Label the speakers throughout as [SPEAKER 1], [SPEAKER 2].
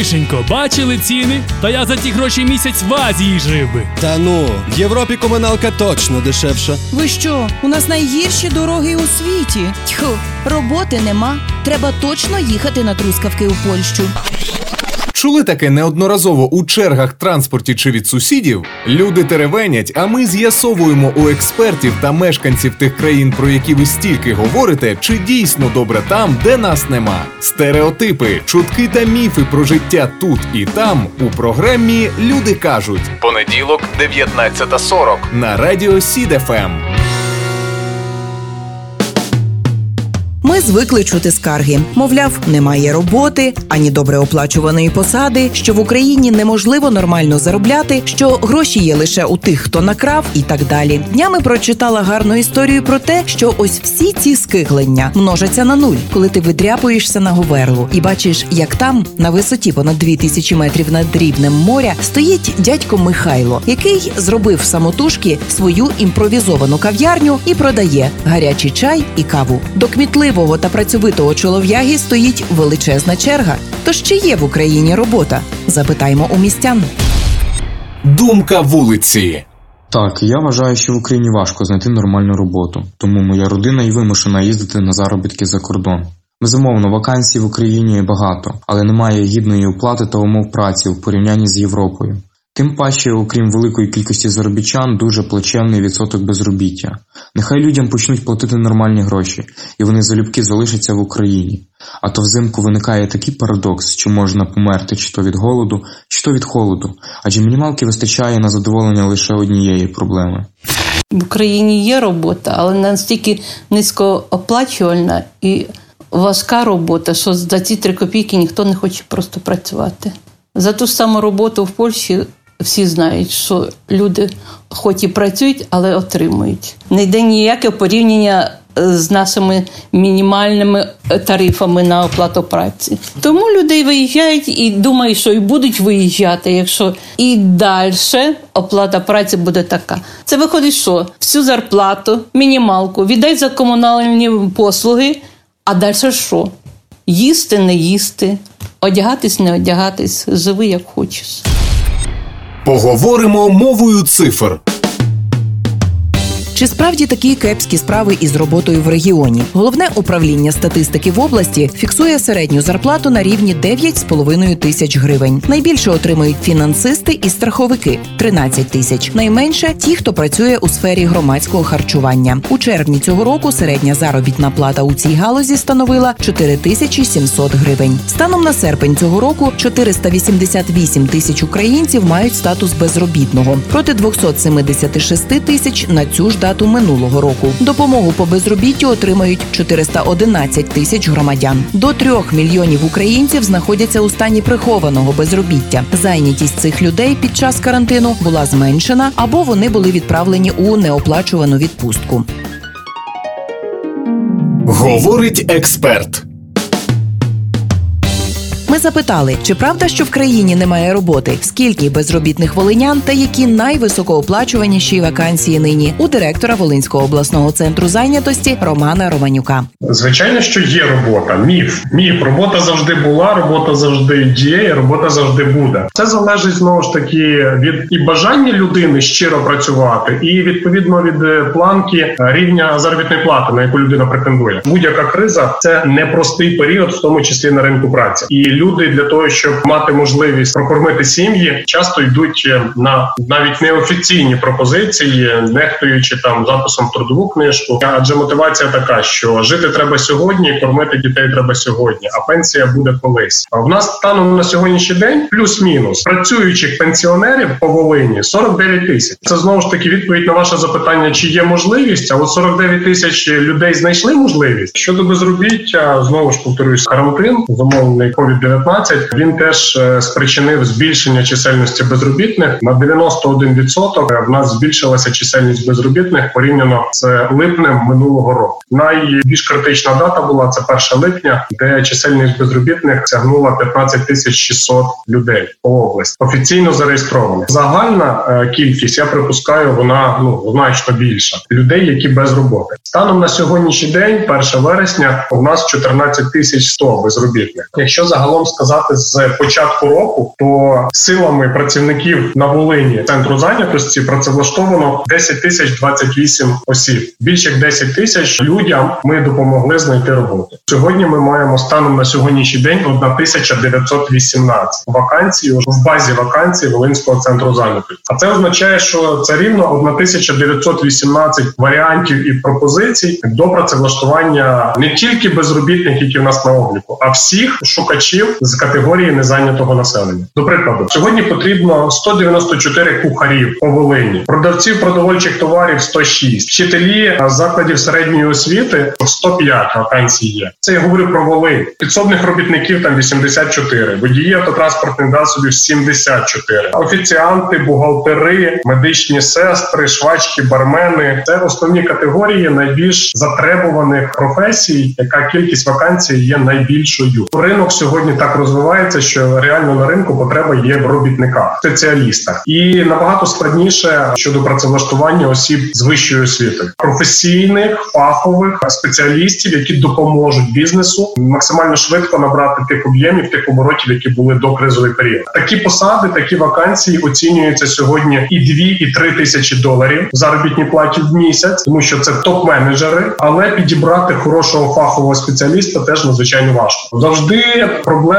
[SPEAKER 1] Боженько, бачили ціни? Та я за ті гроші місяць в Азії жив би.
[SPEAKER 2] Та ну, в Європі комуналка точно дешевша.
[SPEAKER 3] Ви що? У нас найгірші дороги у світі. Тьху, роботи нема. Треба точно їхати на трускавки у Польщу.
[SPEAKER 4] Чули таке неодноразово у чергах транспорті чи від сусідів? Люди теревенять, а ми з'ясовуємо у експертів та мешканців тих країн, про які ви стільки говорите, чи дійсно добре там, де нас нема. Стереотипи, чутки та міфи про життя тут і там у програмі Люди кажуть. Понеділок, 19.40 на радіо СІДФМ.
[SPEAKER 3] Ми звикли чути скарги. Мовляв, немає роботи, ані добре оплачуваної посади, що в Україні неможливо нормально заробляти, що гроші є лише у тих, хто накрав, і так далі. Днями прочитала гарну історію про те, що ось всі ці скиглення множаться на нуль, коли ти видряпуєшся на говерлу і бачиш, як там на висоті понад дві тисячі метрів над рівнем моря стоїть дядько Михайло, який зробив самотужки свою імпровізовану кав'ярню і продає гарячий чай і каву. До кмітливого та працьовитого чолов'яги стоїть величезна черга. Тож чи є в Україні робота? Запитаємо у містян.
[SPEAKER 4] Думка вулиці.
[SPEAKER 5] Так, я вважаю, що в Україні важко знайти нормальну роботу, тому моя родина й вимушена їздити на заробітки за кордон. Безумовно, вакансій в Україні багато, але немає гідної оплати та умов праці в порівнянні з Європою. Тим паче, окрім великої кількості заробітчан, дуже плачевний відсоток безробіття. Нехай людям почнуть платити нормальні гроші, і вони залюбки залишаться в Україні. А то взимку виникає такий парадокс, що можна померти чи то від голоду, чи то від холоду, адже мінімалки вистачає на задоволення лише однієї проблеми.
[SPEAKER 6] В Україні є робота, але настільки низькооплачувальна і важка робота, що за ці три копійки ніхто не хоче просто працювати. За ту саму роботу в Польщі всі знають, що люди хоч і працюють, але отримують. Не йде ніяке порівняння з нашими мінімальними тарифами на оплату праці. Тому люди виїжджають і думають, що і будуть виїжджати, якщо і далі оплата праці буде така. Це виходить, що всю зарплату, мінімалку віддай за комунальні послуги, а далі що? Їсти, не їсти, одягатись, не одягатись, живи як хочеш.
[SPEAKER 4] Поговоримо мовою цифр.
[SPEAKER 3] Чи справді такі кепські справи із роботою в регіоні? Головне управління статистики в області фіксує середню зарплату на рівні 9,5 тисяч гривень. Найбільше отримують фінансисти і страховики 13 тисяч. Найменше ті, хто працює у сфері громадського харчування. У червні цього року середня заробітна плата у цій галузі становила 4 тисячі 700 гривень. Станом на серпень цього року 488 тисяч українців мають статус безробітного проти 276 тисяч на цю ж дату минулого року. Допомогу по безробіттю отримають 411 тисяч громадян. До трьох мільйонів українців знаходяться у стані прихованого безробіття. Зайнятість цих людей під час карантину була зменшена або вони були відправлені у неоплачувану відпустку.
[SPEAKER 4] Говорить експерт.
[SPEAKER 3] Ми запитали, чи правда, що в країні немає роботи, скільки безробітних волинян та які найвисокооплачуваніші вакансії нині у директора Волинського обласного центру зайнятості Романа Романюка.
[SPEAKER 7] Звичайно, що є робота. Міф. Міф. Робота завжди була, робота завжди діє, робота завжди буде. Це залежить знову ж таки від і бажання людини щиро працювати, і відповідно від е, планки е, рівня заробітної плати, на яку людина претендує. Будь-яка криза це непростий період, в тому числі на ринку праці. І люди для того, щоб мати можливість прокормити сім'ї, часто йдуть е, на навіть неофіційні пропозиції, нехтуючи там записом трудову книжку. Адже мотивація така, що жити треба сьогодні, кормити дітей треба сьогодні, а пенсія буде колись. А в нас станом на сьогоднішній день плюс-мінус працюючих пенсіонерів по Волині 49 тисяч. Це знову ж таки відповідь на ваше запитання, чи є можливість. А от 49 тисяч людей знайшли можливість щодо безробіття. Знову ж повторюсь, карантин замовлений COVID-19 він теж е, спричинив збільшення чисельності безробітних на 91% В нас збільшилася чисельність безробітних порівняно з липнем минулого року. Найбільш критична дата була це 1 липня, де чисельність безробітних сягнула 15 тисяч 600 людей по області. Офіційно зареєстровано. Загальна е, кількість я припускаю, вона ну значно більша людей, які без роботи. Станом на сьогоднішній день, 1 вересня, у нас 14 тисяч 100 безробітних. Якщо загалом загалом сказати з початку року, то силами працівників на Волині центру зайнятості працевлаштовано 10 тисяч 28 осіб. Більше як 10 тисяч людям ми допомогли знайти роботу. Сьогодні ми маємо станом на сьогоднішній день 1918 вакансій в базі вакансій Волинського центру зайнятості. А це означає, що це рівно 1918 варіантів і пропозицій до працевлаштування не тільки безробітних, які в нас на обліку, а всіх шукачів з категорії незайнятого населення. До прикладу, сьогодні потрібно 194 кухарів по Волині, продавців продовольчих товарів 106, вчителі закладів середньої освіти 105 вакансій є. Це я говорю про Волинь. Підсобних робітників там 84, водії автотранспортних засобів 74, офіціанти, бухгалтери, медичні сестри, швачки, бармени це основні категорії найбільш затребуваних професій, яка кількість вакансій є найбільшою. Ринок сьогодні так розвивається, що реально на ринку потреба є в робітниках, спеціалістах, і набагато складніше щодо працевлаштування осіб з вищою освітою, професійних фахових спеціалістів, які допоможуть бізнесу максимально швидко набрати тих об'ємів, тих оборотів, які були до кризовий період. Такі посади, такі вакансії оцінюються сьогодні і 2, і 3 тисячі доларів в заробітній платі в місяць, тому що це топ-менеджери, але підібрати хорошого фахового спеціаліста теж надзвичайно важко. Завжди проблема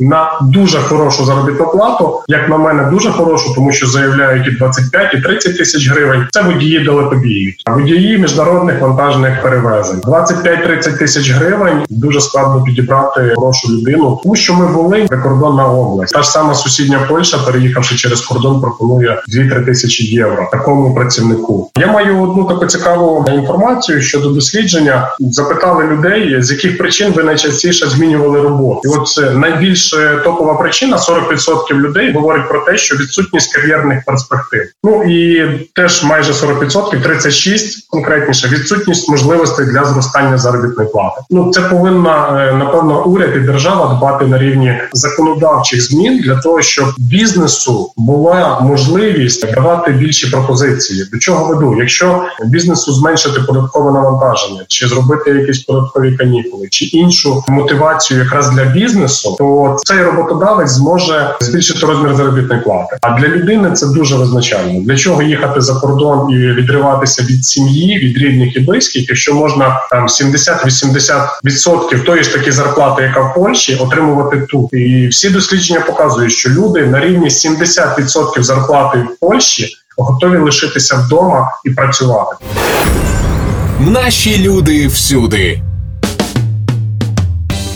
[SPEAKER 7] на дуже хорошу заробітну плату, як на мене, дуже хорошу, тому що заявляють і 25, і 30 тисяч гривень. Це водії далекобіють, а водії міжнародних вантажних перевезень. 25-30 тисяч гривень дуже складно підібрати хорошу людину, тому що ми були прикордонна область. Та ж сама сусідня Польща, переїхавши через кордон, пропонує 2-3 тисячі євро такому працівнику. Я маю одну таку цікаву інформацію щодо дослідження. Запитали людей, з яких причин ви найчастіше змінювали роботу. І от найбільш топова причина: 40% людей говорить про те, що відсутність кар'єрних перспектив. Ну і теж майже 40%, 36% конкретніше відсутність можливостей для зростання заробітної плати. Ну це повинна е, напевно уряд і держава дбати на рівні законодавчих змін для того, щоб бізнесу була можливість давати більші пропозиції. До чого веду? Якщо бізнесу зменшити податкове навантаження, чи зробити якісь податкові канікули, чи іншу мотивацію якраз для бізнесу, то цей роботодавець зможе збільшити розмір заробітної плати. А для людини це дуже визначально. Для чого їхати за кордон і відриватися від сім'ї, від рідних і близьких, якщо можна там 70-80% тої ж таки зарплати, яка в Польщі, отримувати тут. І всі дослідження показують, що люди на рівні 70% зарплати в Польщі готові лишитися вдома і працювати.
[SPEAKER 4] Наші люди всюди.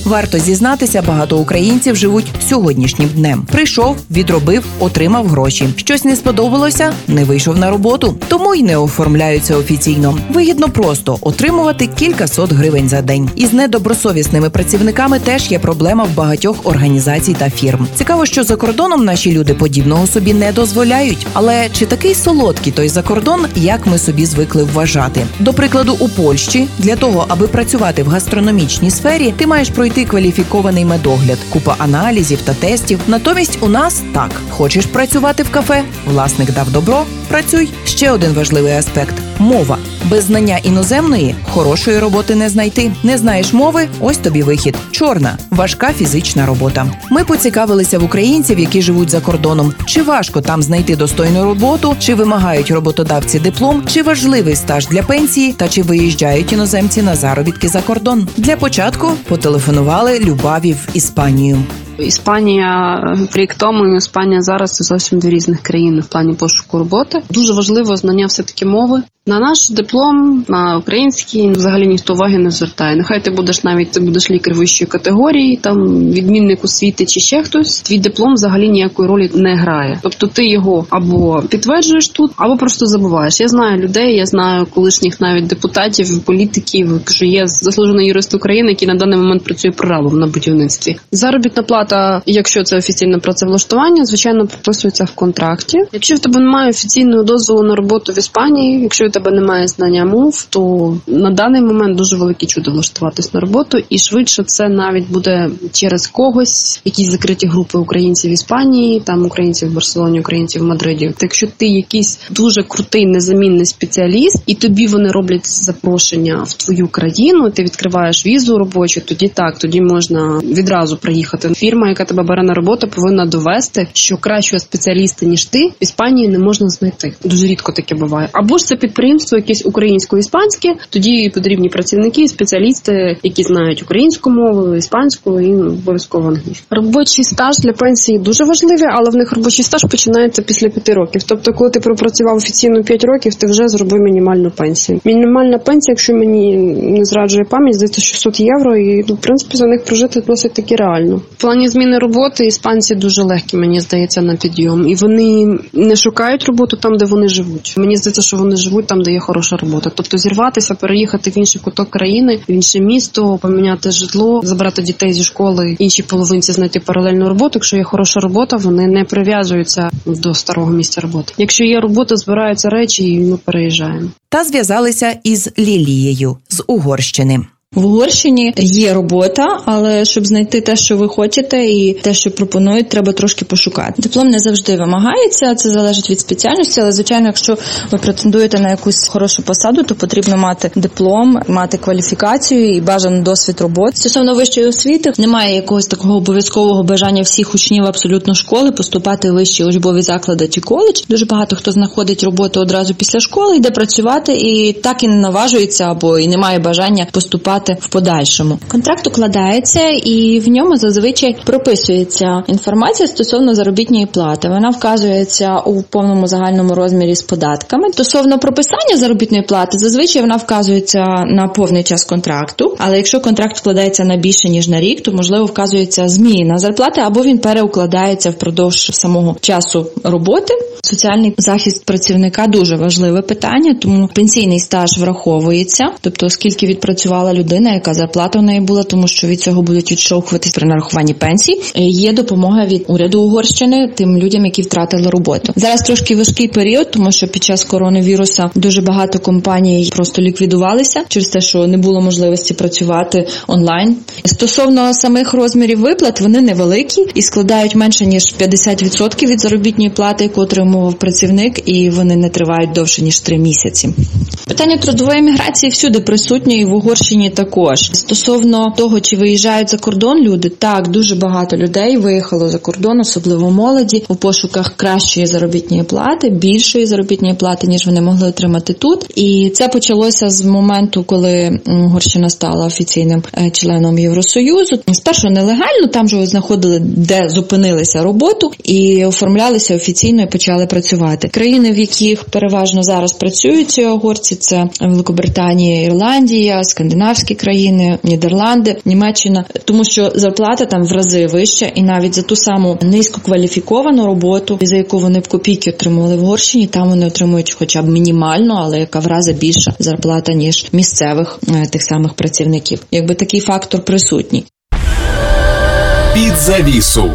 [SPEAKER 3] Варто зізнатися, багато українців живуть сьогоднішнім днем. Прийшов, відробив, отримав гроші. Щось не сподобалося, не вийшов на роботу, тому й не оформляються офіційно. Вигідно просто отримувати кілька сот гривень за день. Із недобросовісними працівниками теж є проблема в багатьох організацій та фірм. Цікаво, що за кордоном наші люди подібного собі не дозволяють. Але чи такий солодкий той закордон, як ми собі звикли вважати? До прикладу, у Польщі для того, аби працювати в гастрономічній сфері, ти маєш пройти кваліфікований медогляд, купа аналізів та тестів. Натомість у нас так: хочеш працювати в кафе, власник дав добро. Працюй. Ще один важливий аспект мова. Без знання іноземної хорошої роботи не знайти. Не знаєш мови, ось тобі вихід. Чорна, важка фізична робота. Ми поцікавилися в українців, які живуть за кордоном, чи важко там знайти достойну роботу, чи вимагають роботодавці диплом, чи важливий стаж для пенсії, та чи виїжджають іноземці на заробітки за кордон. Для початку потелефонували Любаві в Іспанію.
[SPEAKER 8] Іспанія рік тому і Іспанія зараз це зовсім дві різних країни в плані пошуку роботи. Дуже важливо знання все таки мови. На наш диплом на український взагалі ніхто уваги не звертає. Нехай ти будеш навіть ти будеш лікар вищої категорії, там відмінник освіти чи ще хтось. Твій диплом взагалі ніякої ролі не грає. Тобто ти його або підтверджуєш тут, або просто забуваєш. Я знаю людей, я знаю колишніх навіть депутатів, політиків, що є заслужений юрист України, який на даний момент працює прорабом на будівництві. Заробітна плата, якщо це офіційне працевлаштування, звичайно прописується в контракті. Якщо в тебе немає офіційного дозволу на роботу в Іспанії, якщо тебе немає знання мов, то на даний момент дуже велике чудо влаштуватись на роботу, і швидше це навіть буде через когось, якісь закриті групи українців в Іспанії, там українців в Барселоні, українців в Мадриді. Якщо ти якийсь дуже крутий незамінний спеціаліст, і тобі вони роблять запрошення в твою країну, ти відкриваєш візу робочу, тоді так, тоді можна відразу приїхати. Фірма, яка тебе бере на роботу, повинна довести, що кращого спеціаліста ніж ти в Іспанії не можна знайти. Дуже рідко таке буває. Або ж це підприємство, якесь українсько-іспанське. Тоді потрібні працівники, спеціалісти, які знають українську мову, іспанську і обов'язково англійську. Робочий стаж для пенсії дуже важливий, але в них робочий стаж починається після п'яти років. Тобто, коли ти пропрацював офіційно 5 років, ти вже зробив мінімальну пенсію. Мінімальна пенсія, якщо мені не зраджує пам'ять, здається 600 євро, і ну, в принципі за них прожити досить таки реально. В плані зміни роботи іспанці дуже легкі, мені здається, на підйом, і вони не шукають роботу там, де вони живуть. Мені здається, що вони живуть там, де є хороша робота. Тобто зірватися, переїхати в інший куток країни, в інше місто, поміняти житло, забрати дітей зі школи, іншій половинці знайти паралельну роботу. Якщо є хороша робота, вони не прив'язуються до старого місця роботи. Якщо є робота, збираються речі, і ми переїжджаємо.
[SPEAKER 3] Та зв'язалися із Лілією з Угорщини.
[SPEAKER 9] В Угорщині є робота, але щоб знайти те, що ви хочете, і те, що пропонують, треба трошки пошукати. Диплом не завжди вимагається, це залежить від спеціальності, але звичайно, якщо ви претендуєте на якусь хорошу посаду, то потрібно мати диплом, мати кваліфікацію і бажаний досвід роботи. Стосовно вищої освіти, немає якогось такого обов'язкового бажання всіх учнів абсолютно школи поступати в вищі учбові заклади чи коледж. Дуже багато хто знаходить роботу одразу після школи, йде працювати і так і не наважується або і не має бажання поступати в подальшому. Контракт укладається і в ньому зазвичай прописується інформація стосовно заробітної плати. Вона вказується у повному загальному розмірі з податками. Стосовно прописання заробітної плати, зазвичай вона вказується на повний час контракту. Але якщо контракт вкладається на більше ніж на рік, то можливо вказується зміна зарплати або він переукладається впродовж самого часу роботи. Соціальний захист працівника дуже важливе питання, тому пенсійний стаж враховується, тобто скільки відпрацювала людина, яка зарплата у неї була, тому що від цього будуть відштовхуватись при нарахуванні пенсій. Є допомога від уряду Угорщини тим людям, які втратили роботу. Зараз трошки важкий період, тому що під час коронавіруса дуже багато компаній просто ліквідувалися через те, що не було можливості працювати онлайн. Стосовно самих розмірів виплат, вони невеликі і складають менше ніж 50% від заробітної плати, яку отримував працівник, і вони не тривають довше ніж 3 місяці. Питання трудової міграції всюди присутнє і в Угорщині також. Стосовно того, чи виїжджають за кордон люди, так дуже багато людей виїхало за кордон, особливо молоді, у пошуках кращої заробітної плати, більшої заробітної плати, ніж вони могли отримати тут. І це почалося з моменту, коли Угорщина стала офіційним е, членом Євросоюзу. Спершу нелегально, там же знаходили, де зупинилися роботу, і оформлялися офіційно і почали працювати. Країни, в яких переважно зараз працюють ці угорці, це Великобританія, Ірландія, скандинавські країни, Нідерланди, Німеччина, тому що зарплата там в рази вища, і навіть за ту саму низькокваліфіковану роботу, за яку вони б копійки отримували в Угорщині, там вони отримують хоча б мінімально, але яка в рази більша зарплата ніж місцевих е, тих самих працівників. Якби такий фактор присутній.
[SPEAKER 4] Під завісу.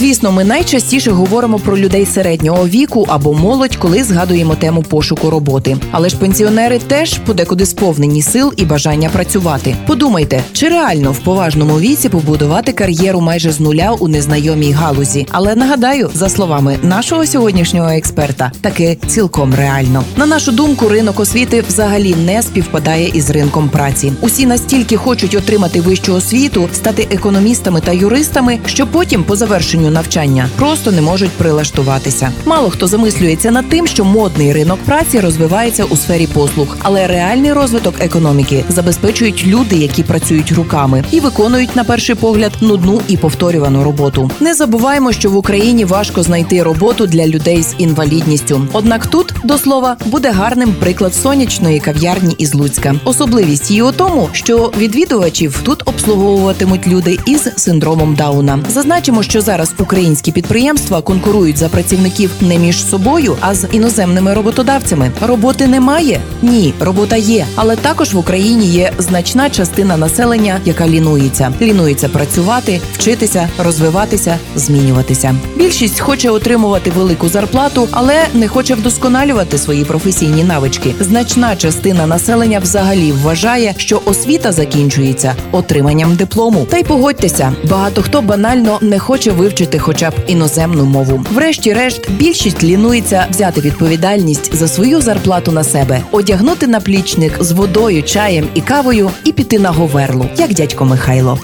[SPEAKER 3] Звісно, ми найчастіше говоримо про людей середнього віку або молодь, коли згадуємо тему пошуку роботи. Але ж пенсіонери теж подекуди сповнені сил і бажання працювати. Подумайте, чи реально в поважному віці побудувати кар'єру майже з нуля у незнайомій галузі. Але нагадаю, за словами нашого сьогоднішнього експерта, таки цілком реально. На нашу думку, ринок освіти взагалі не співпадає із ринком праці. Усі настільки хочуть отримати вищу освіту, стати економістами та юристами, що потім по завершенню навчання просто не можуть прилаштуватися. Мало хто замислюється над тим, що модний ринок праці розвивається у сфері послуг, але реальний розвиток економіки забезпечують люди, які працюють руками і виконують на перший погляд нудну і повторювану роботу. Не забуваємо, що в Україні важко знайти роботу для людей з інвалідністю. Однак тут до слова буде гарним приклад сонячної кав'ярні із Луцька. Особливість її у тому, що відвідувачів тут обслуговуватимуть люди із синдромом Дауна. Зазначимо, що зараз українські підприємства конкурують за працівників не між собою, а з іноземними роботодавцями. Роботи немає? Ні, робота є, але також в Україні є значна частина населення, яка лінується. Лінується працювати, вчитися, розвиватися, змінюватися. Більшість хоче отримувати велику зарплату, але не хоче вдосконалювати свої професійні навички. Значна частина населення взагалі вважає, що освіта закінчується отриманням диплому. Та й погодьтеся, багато хто банально не хоче вивчити хоча б іноземну мову. Врешті-решт, більшість лінується взяти відповідальність за свою зарплату на себе, одягнути наплічник з водою, чаєм і кавою і піти на говерлу, як дядько Михайло.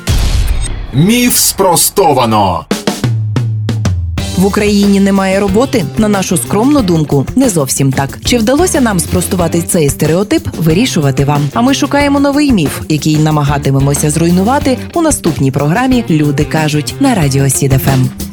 [SPEAKER 4] Міф спростовано.
[SPEAKER 3] В Україні немає роботи. На нашу скромну думку, не зовсім так. Чи вдалося нам спростувати цей стереотип? Вирішувати вам. А ми шукаємо новий міф, який намагатимемося зруйнувати у наступній програмі. Люди кажуть на радіо Сід ФМ.